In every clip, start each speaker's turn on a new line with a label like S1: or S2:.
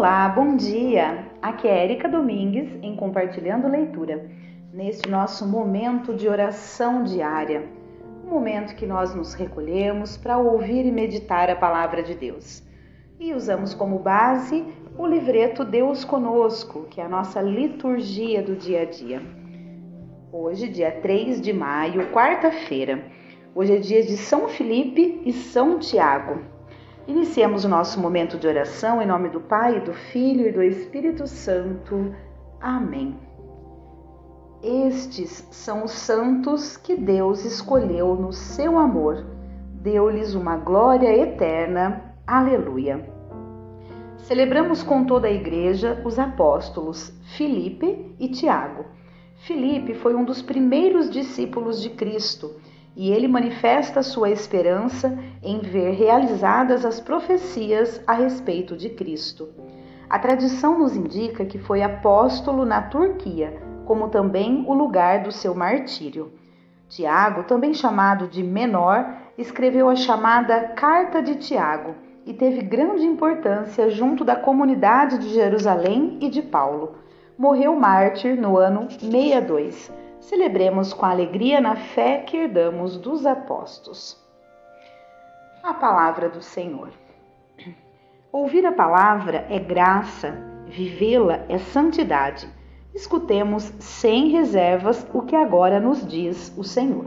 S1: Olá, bom dia! Aqui é Erika Domingues em Compartilhando Leitura, neste nosso momento de oração diária, um momento que nós nos recolhemos para ouvir e meditar a palavra de Deus. E usamos como base o livreto Deus Conosco, que é a nossa liturgia do dia a dia. Hoje, dia 3 de maio, quarta-feira. Hoje é dia de São Felipe e São Tiago. Iniciemos o nosso momento de oração em nome do Pai, do Filho e do Espírito Santo. Amém. Estes são os santos que Deus escolheu no seu amor. Deu-lhes uma glória eterna. Aleluia. Celebramos com toda a igreja os apóstolos Filipe e Tiago. Filipe foi um dos primeiros discípulos de Cristo e ele manifesta sua esperança em ver realizadas as profecias a respeito de Cristo. A tradição nos indica que foi apóstolo na Turquia, como também o lugar do seu martírio. Tiago, também chamado de Menor, escreveu a chamada Carta de Tiago e teve grande importância junto da comunidade de Jerusalém e de Paulo. Morreu mártir no ano 62 celebremos com alegria na fé que herdamos dos apóstolos. A palavra do Senhor. Ouvir a palavra é graça, vivê-la é santidade. Escutemos sem reservas o que agora nos diz o Senhor.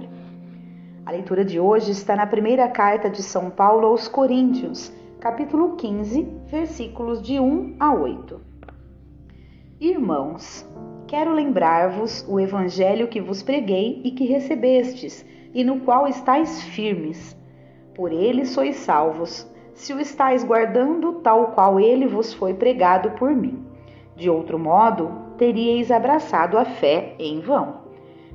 S1: A leitura de hoje está na primeira carta de São Paulo aos Coríntios, capítulo 15, versículos de 1 a 8. Irmãos, quero lembrar-vos o evangelho que vos preguei e que recebestes, e no qual estáis firmes. Por ele sois salvos, se o estáis guardando tal qual ele vos foi pregado por mim. De outro modo, teríeis abraçado a fé em vão.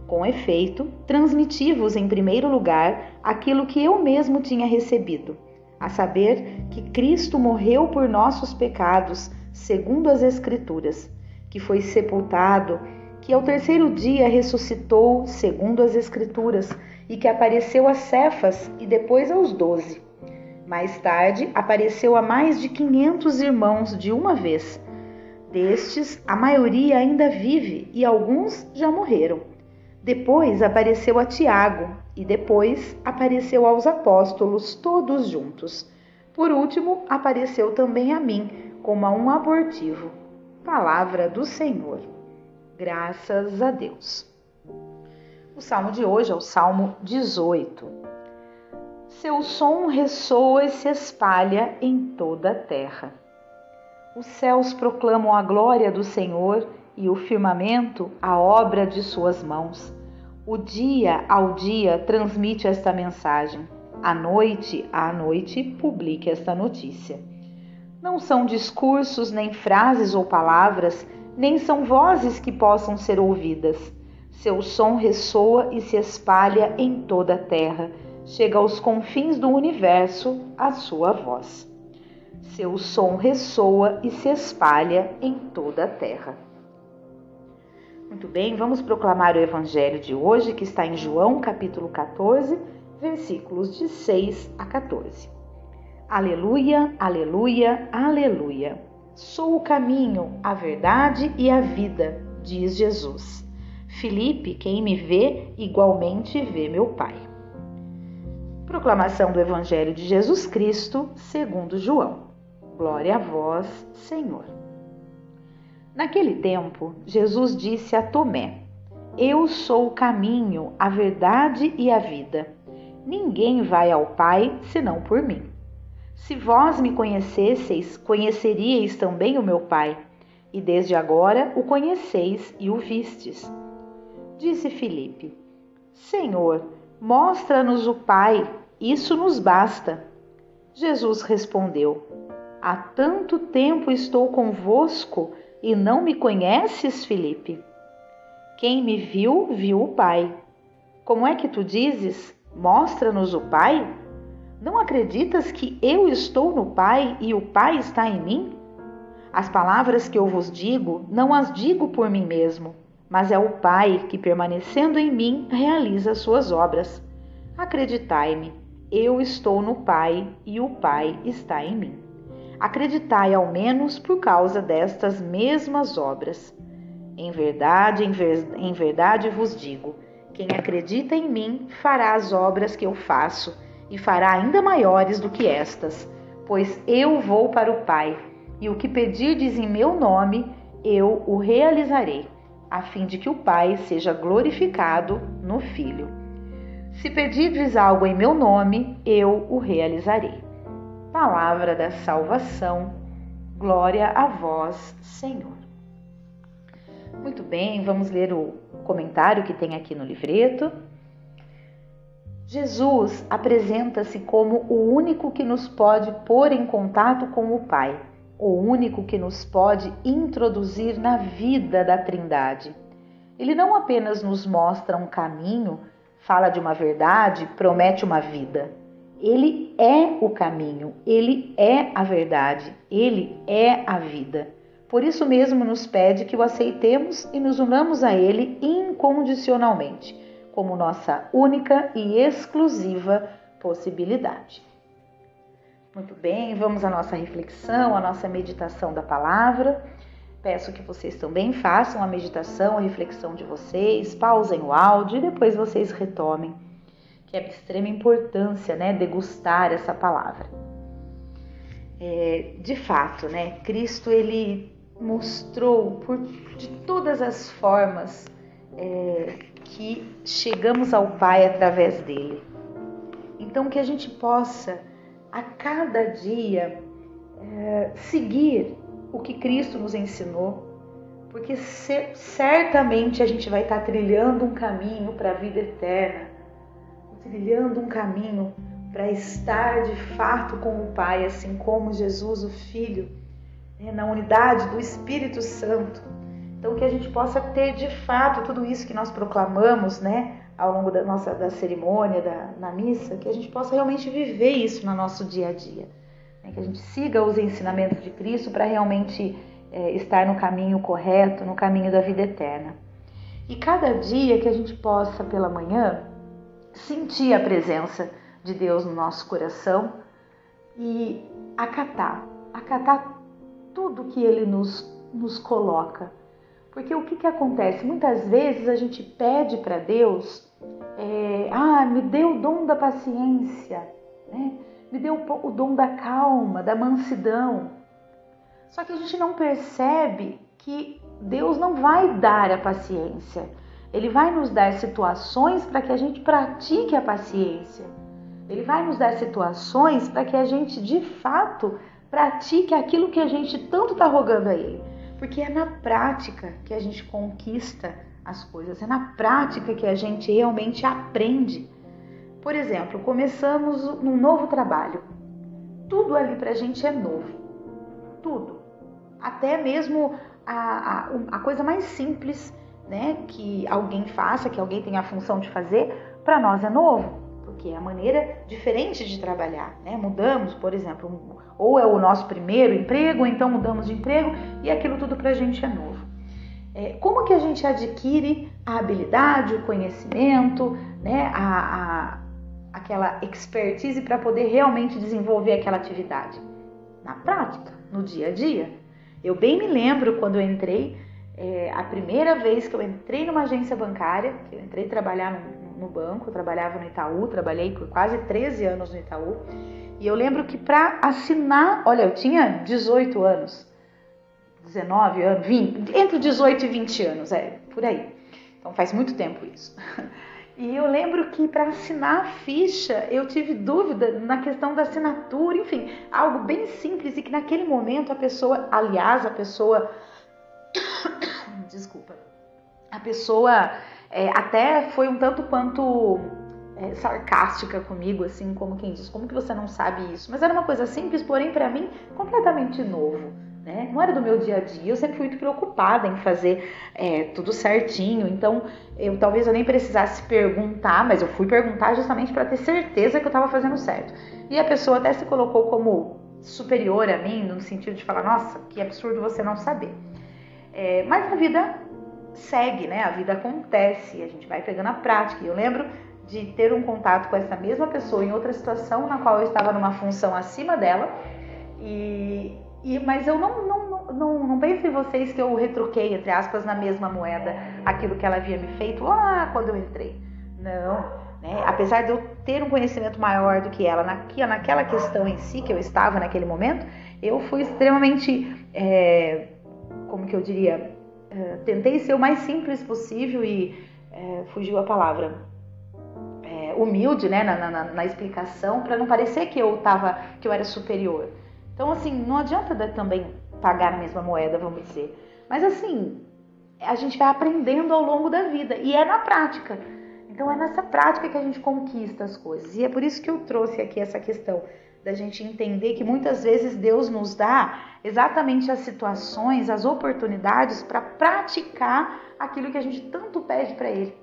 S1: Com efeito, transmiti-vos em primeiro lugar aquilo que eu mesmo tinha recebido, a saber que Cristo morreu por nossos pecados, segundo as Escrituras que foi sepultado, que ao terceiro dia ressuscitou, segundo as Escrituras, e que apareceu a Cefas e depois aos doze. Mais tarde, apareceu a mais de quinhentos irmãos de uma vez. Destes, a maioria ainda vive e alguns já morreram. Depois apareceu a Tiago e depois apareceu aos apóstolos, todos juntos. Por último, apareceu também a mim, como a um abortivo. Palavra do Senhor. Graças a Deus. O salmo de hoje é o Salmo 18. Seu som ressoa e se espalha em toda a terra. Os céus proclamam a glória do Senhor e o firmamento a obra de suas mãos. O dia ao dia transmite esta mensagem, a noite à noite publique esta notícia. Não são discursos, nem frases ou palavras, nem são vozes que possam ser ouvidas. Seu som ressoa e se espalha em toda a terra, chega aos confins do universo a sua voz. Seu som ressoa e se espalha em toda a terra. Muito bem, vamos proclamar o evangelho de hoje, que está em João, capítulo 14, versículos de 6 a 14. Aleluia, aleluia, aleluia. Sou o caminho, a verdade e a vida, diz Jesus. Filipe, quem me vê, igualmente vê meu Pai. Proclamação do Evangelho de Jesus Cristo, segundo João. Glória a vós, Senhor. Naquele tempo, Jesus disse a Tomé: Eu sou o caminho, a verdade e a vida. Ninguém vai ao Pai senão por mim. Se vós me conhecesseis, conheceríeis também o meu Pai, e desde agora o conheceis e o vistes. Disse Filipe: Senhor, mostra-nos o Pai, isso nos basta. Jesus respondeu: Há tanto tempo estou convosco e não me conheces, Filipe? Quem me viu, viu o Pai. Como é que tu dizes: Mostra-nos o Pai? Não acreditas que eu estou no Pai e o Pai está em mim? As palavras que eu vos digo, não as digo por mim mesmo, mas é o Pai que, permanecendo em mim, realiza as suas obras. Acreditai-me, eu estou no Pai e o Pai está em mim. Acreditai ao menos por causa destas mesmas obras. Em verdade, em, ver, em verdade vos digo: quem acredita em mim fará as obras que eu faço, e fará ainda maiores do que estas, pois eu vou para o Pai, e o que pedirdes em meu nome, eu o realizarei, a fim de que o Pai seja glorificado no Filho. Se pedirdes algo em meu nome, eu o realizarei. Palavra da salvação. Glória a vós, Senhor. Muito bem, vamos ler o comentário que tem aqui no livreto. Jesus apresenta-se como o único que nos pode pôr em contato com o Pai, o único que nos pode introduzir na vida da Trindade. Ele não apenas nos mostra um caminho, fala de uma verdade, promete uma vida. Ele é o caminho, ele é a verdade, ele é a vida. Por isso mesmo nos pede que o aceitemos e nos unamos a ele incondicionalmente, como nossa única e exclusiva possibilidade. Muito bem, vamos à nossa reflexão, à nossa meditação da palavra. Peço que vocês também façam a meditação, a reflexão de vocês, pausem o áudio e depois vocês retomem que é de extrema importância, né, degustar essa palavra. É, de fato, né, Cristo ele mostrou por de todas as formas é, que chegamos ao Pai através dele. Então que a gente possa a cada dia é, seguir o que Cristo nos ensinou, porque certamente a gente vai estar trilhando um caminho para a vida eterna trilhando um caminho para estar de fato com o Pai, assim como Jesus, o Filho, né, na unidade do Espírito Santo. Então que a gente possa ter de fato tudo isso que nós proclamamos, né, ao longo da nossa da cerimônia, da, na missa, que a gente possa realmente viver isso no nosso dia a dia, né, que a gente siga os ensinamentos de Cristo para realmente é, estar no caminho correto, no caminho da vida eterna. E cada dia que a gente possa pela manhã sentir a presença de Deus no nosso coração e acatar, acatar tudo que Ele nos, nos coloca. Porque o que, que acontece? Muitas vezes a gente pede para Deus, é, ah, me dê o dom da paciência, né? me o, o dom da calma, da mansidão. Só que a gente não percebe que Deus não vai dar a paciência. Ele vai nos dar situações para que a gente pratique a paciência. Ele vai nos dar situações para que a gente de fato pratique aquilo que a gente tanto está rogando a Ele. Porque é na prática que a gente conquista as coisas, é na prática que a gente realmente aprende. Por exemplo, começamos um novo trabalho. Tudo ali para a gente é novo. Tudo. Até mesmo a, a, a coisa mais simples né, que alguém faça, que alguém tenha a função de fazer, para nós é novo, porque é a maneira diferente de trabalhar. Né? Mudamos, por exemplo, ou é o nosso primeiro emprego, ou então mudamos de emprego e aquilo tudo para a gente é novo. É, como que a gente adquire a habilidade, o conhecimento, né, a, a, aquela expertise para poder realmente desenvolver aquela atividade? Na prática, no dia a dia. Eu bem me lembro quando eu entrei é, a primeira vez que eu entrei numa agência bancária, que eu entrei trabalhar no, no banco, trabalhava no Itaú, trabalhei por quase 13 anos no Itaú, e eu lembro que para assinar, olha, eu tinha 18 anos, 19 anos, 20, entre 18 e 20 anos, é, por aí. Então faz muito tempo isso. E eu lembro que para assinar a ficha eu tive dúvida na questão da assinatura, enfim, algo bem simples e que naquele momento a pessoa, aliás, a pessoa desculpa, a pessoa é, até foi um tanto quanto é, sarcástica comigo, assim, como quem diz, como que você não sabe isso? Mas era uma coisa simples, porém para mim completamente novo. Né? Não era do meu dia a dia, eu sempre fui muito preocupada em fazer é, tudo certinho, então eu talvez eu nem precisasse perguntar, mas eu fui perguntar justamente para ter certeza que eu estava fazendo certo. E a pessoa até se colocou como superior a mim, no sentido de falar, nossa, que absurdo você não saber. É, mas a vida segue, né? A vida acontece, a gente vai pegando a prática. E eu lembro de ter um contato com essa mesma pessoa em outra situação na qual eu estava numa função acima dela E, e, mas eu não, não, não, não pense em vocês que eu retruquei, entre aspas, na mesma moeda aquilo que ela havia me feito lá quando eu entrei. Não. Né? Apesar de eu ter um conhecimento maior do que ela naquela questão em si que eu estava naquele momento, eu fui extremamente, é, como que eu diria, é, tentei ser o mais simples possível e é, fugiu a palavra, é, humilde, né, na, na, na explicação, para não parecer que eu tava, que eu era superior. Então, assim, não adianta também pagar a mesma moeda, vamos dizer. Mas assim, a gente vai aprendendo ao longo da vida e é na prática. Então é nessa prática que a gente conquista as coisas. E é por isso que eu trouxe aqui essa questão da gente entender que muitas vezes Deus nos dá exatamente as situações, as oportunidades para praticar aquilo que a gente tanto pede para Ele.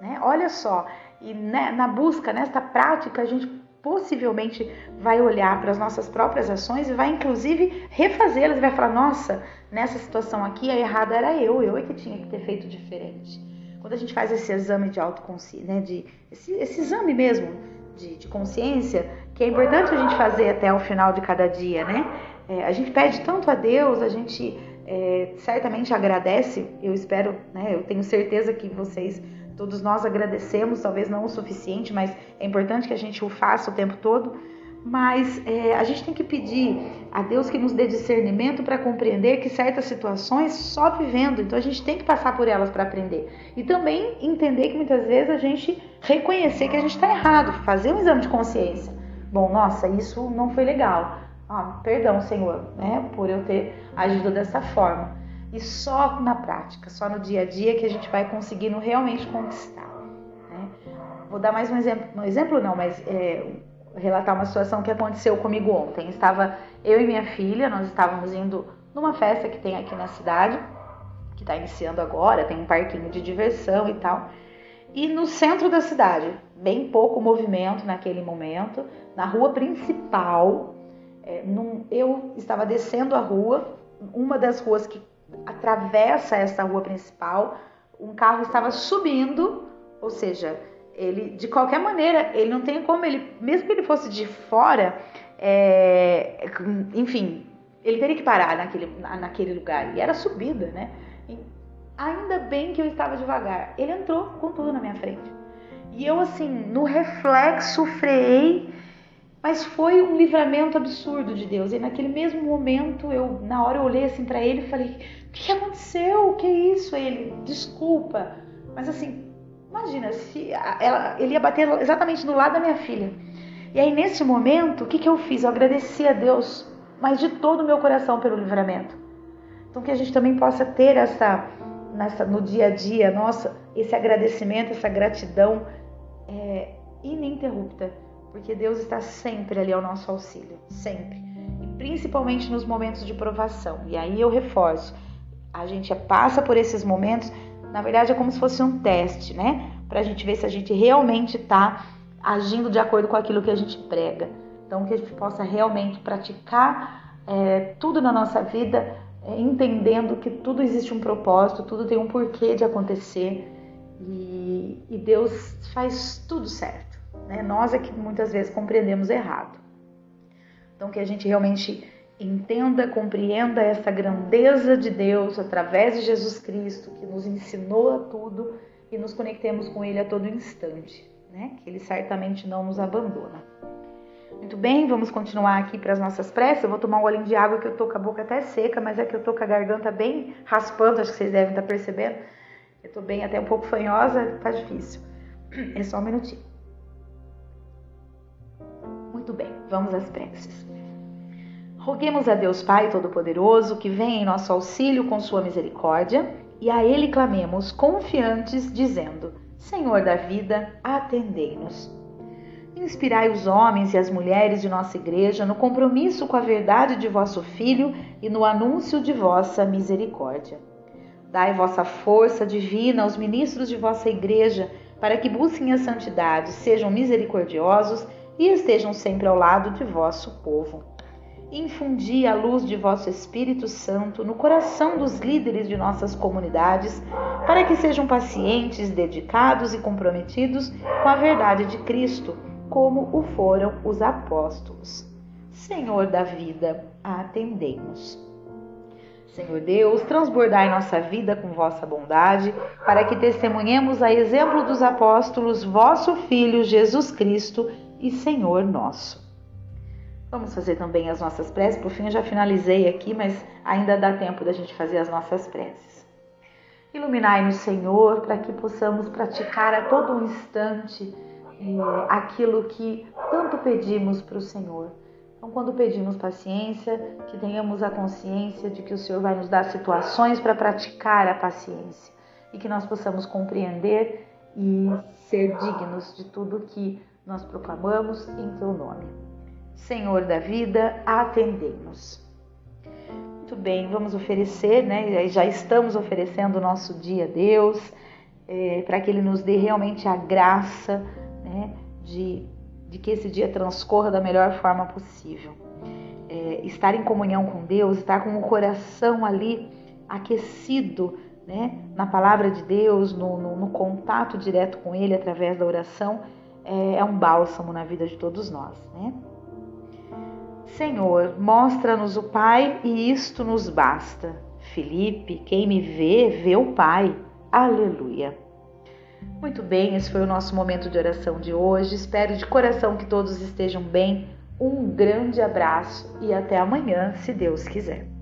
S1: Né? Olha só, e né, na busca, nesta prática, a gente possivelmente vai olhar para as nossas próprias ações e vai inclusive refazê-las vai falar: nossa, nessa situação aqui a errada era eu, eu é que tinha que ter feito diferente. Quando a gente faz esse exame de autoconsciência, né, de, esse, esse exame mesmo de, de, consciência, que é importante a gente fazer até o final de cada dia, né? É, a gente pede tanto a Deus, a gente é, certamente agradece, eu espero, né, eu tenho certeza que vocês, todos nós agradecemos, talvez não o suficiente, mas é importante que a gente o faça o tempo todo mas é, a gente tem que pedir a Deus que nos dê discernimento para compreender que certas situações só vivendo, então a gente tem que passar por elas para aprender. E também entender que muitas vezes a gente reconhecer que a gente está errado, fazer um exame de consciência. Bom, nossa, isso não foi legal. Ah, perdão, Senhor, né, por eu ter agido dessa forma. E só na prática, só no dia a dia que a gente vai conseguindo realmente conquistar. Né? Vou dar mais um exemplo, um exemplo não, mas é, relatar uma situação que aconteceu comigo ontem. Estava eu e minha filha, nós estávamos indo numa festa que tem aqui na cidade, que está iniciando agora, tem um parquinho de diversão e tal. E no centro da cidade, bem pouco movimento naquele momento, na rua principal, é, num, eu estava descendo a rua, uma das ruas que atravessa essa rua principal, um carro estava subindo, ou seja, ele de qualquer maneira ele não tem como ele mesmo que ele fosse de fora é, enfim ele teria que parar naquele, naquele lugar. E era subida né? E ainda bem que eu estava devagar. Ele entrou com tudo na minha frente e eu assim no reflexo freiei mas foi um livramento absurdo de Deus e naquele mesmo momento eu na hora eu olhei assim para ele e falei o que aconteceu o que é isso ele desculpa mas assim Imagina, se ela, ele ia bater exatamente do lado da minha filha. E aí, nesse momento, o que, que eu fiz? Eu agradeci a Deus, mas de todo o meu coração pelo livramento. Então, que a gente também possa ter essa, nessa, no dia a dia, nossa, esse agradecimento, essa gratidão é, ininterrupta, porque Deus está sempre ali ao nosso auxílio, sempre. E principalmente nos momentos de provação. E aí eu reforço, a gente passa por esses momentos na verdade, é como se fosse um teste, né? Para a gente ver se a gente realmente está agindo de acordo com aquilo que a gente prega. Então, que a gente possa realmente praticar é, tudo na nossa vida, é, entendendo que tudo existe um propósito, tudo tem um porquê de acontecer e, e Deus faz tudo certo. Né? Nós é que muitas vezes compreendemos errado. Então, que a gente realmente entenda, compreenda essa grandeza de Deus através de Jesus Cristo, que nos ensinou a tudo e nos conectemos com Ele a todo instante, né? Que Ele certamente não nos abandona. Muito bem, vamos continuar aqui para as nossas preces. Eu vou tomar um olhinho de água que eu tô com a boca até seca, mas é que eu tô com a garganta bem raspando, acho que vocês devem estar percebendo. Eu tô bem até um pouco fanhosa, tá difícil. É só um minutinho. Muito bem, vamos às preces. Roguemos a Deus Pai Todo-Poderoso que venha em nosso auxílio com sua misericórdia e a Ele clamemos confiantes, dizendo: Senhor da vida, atendei-nos. Inspirai os homens e as mulheres de nossa igreja no compromisso com a verdade de vosso Filho e no anúncio de vossa misericórdia. Dai vossa força divina aos ministros de vossa igreja para que busquem a santidade, sejam misericordiosos e estejam sempre ao lado de vosso povo infundi a luz de vosso Espírito Santo no coração dos líderes de nossas comunidades, para que sejam pacientes, dedicados e comprometidos com a verdade de Cristo, como o foram os apóstolos. Senhor da vida, atendemos. Senhor Deus, transbordai nossa vida com vossa bondade, para que testemunhemos a exemplo dos apóstolos, vosso Filho Jesus Cristo e Senhor nosso. Vamos fazer também as nossas preces. Por fim, eu já finalizei aqui, mas ainda dá tempo da gente fazer as nossas preces. Iluminai-nos, Senhor, para que possamos praticar a todo instante é, aquilo que tanto pedimos para o Senhor. Então, quando pedimos paciência, que tenhamos a consciência de que o Senhor vai nos dar situações para praticar a paciência e que nós possamos compreender e ser dignos de tudo que nós proclamamos em Teu nome. Senhor da vida, atendemos. Muito bem, vamos oferecer, né? Já estamos oferecendo o nosso dia a Deus, é, para que Ele nos dê realmente a graça né, de, de que esse dia transcorra da melhor forma possível. É, estar em comunhão com Deus, estar com o coração ali aquecido né, na palavra de Deus, no, no, no contato direto com Ele através da oração, é, é, um bálsamo na vida de todos nós. Né? Senhor, mostra-nos o Pai e isto nos basta. Felipe, quem me vê, vê o Pai. Aleluia. Muito bem, esse foi o nosso momento de oração de hoje. Espero de coração que todos estejam bem. Um grande abraço e até amanhã, se Deus quiser.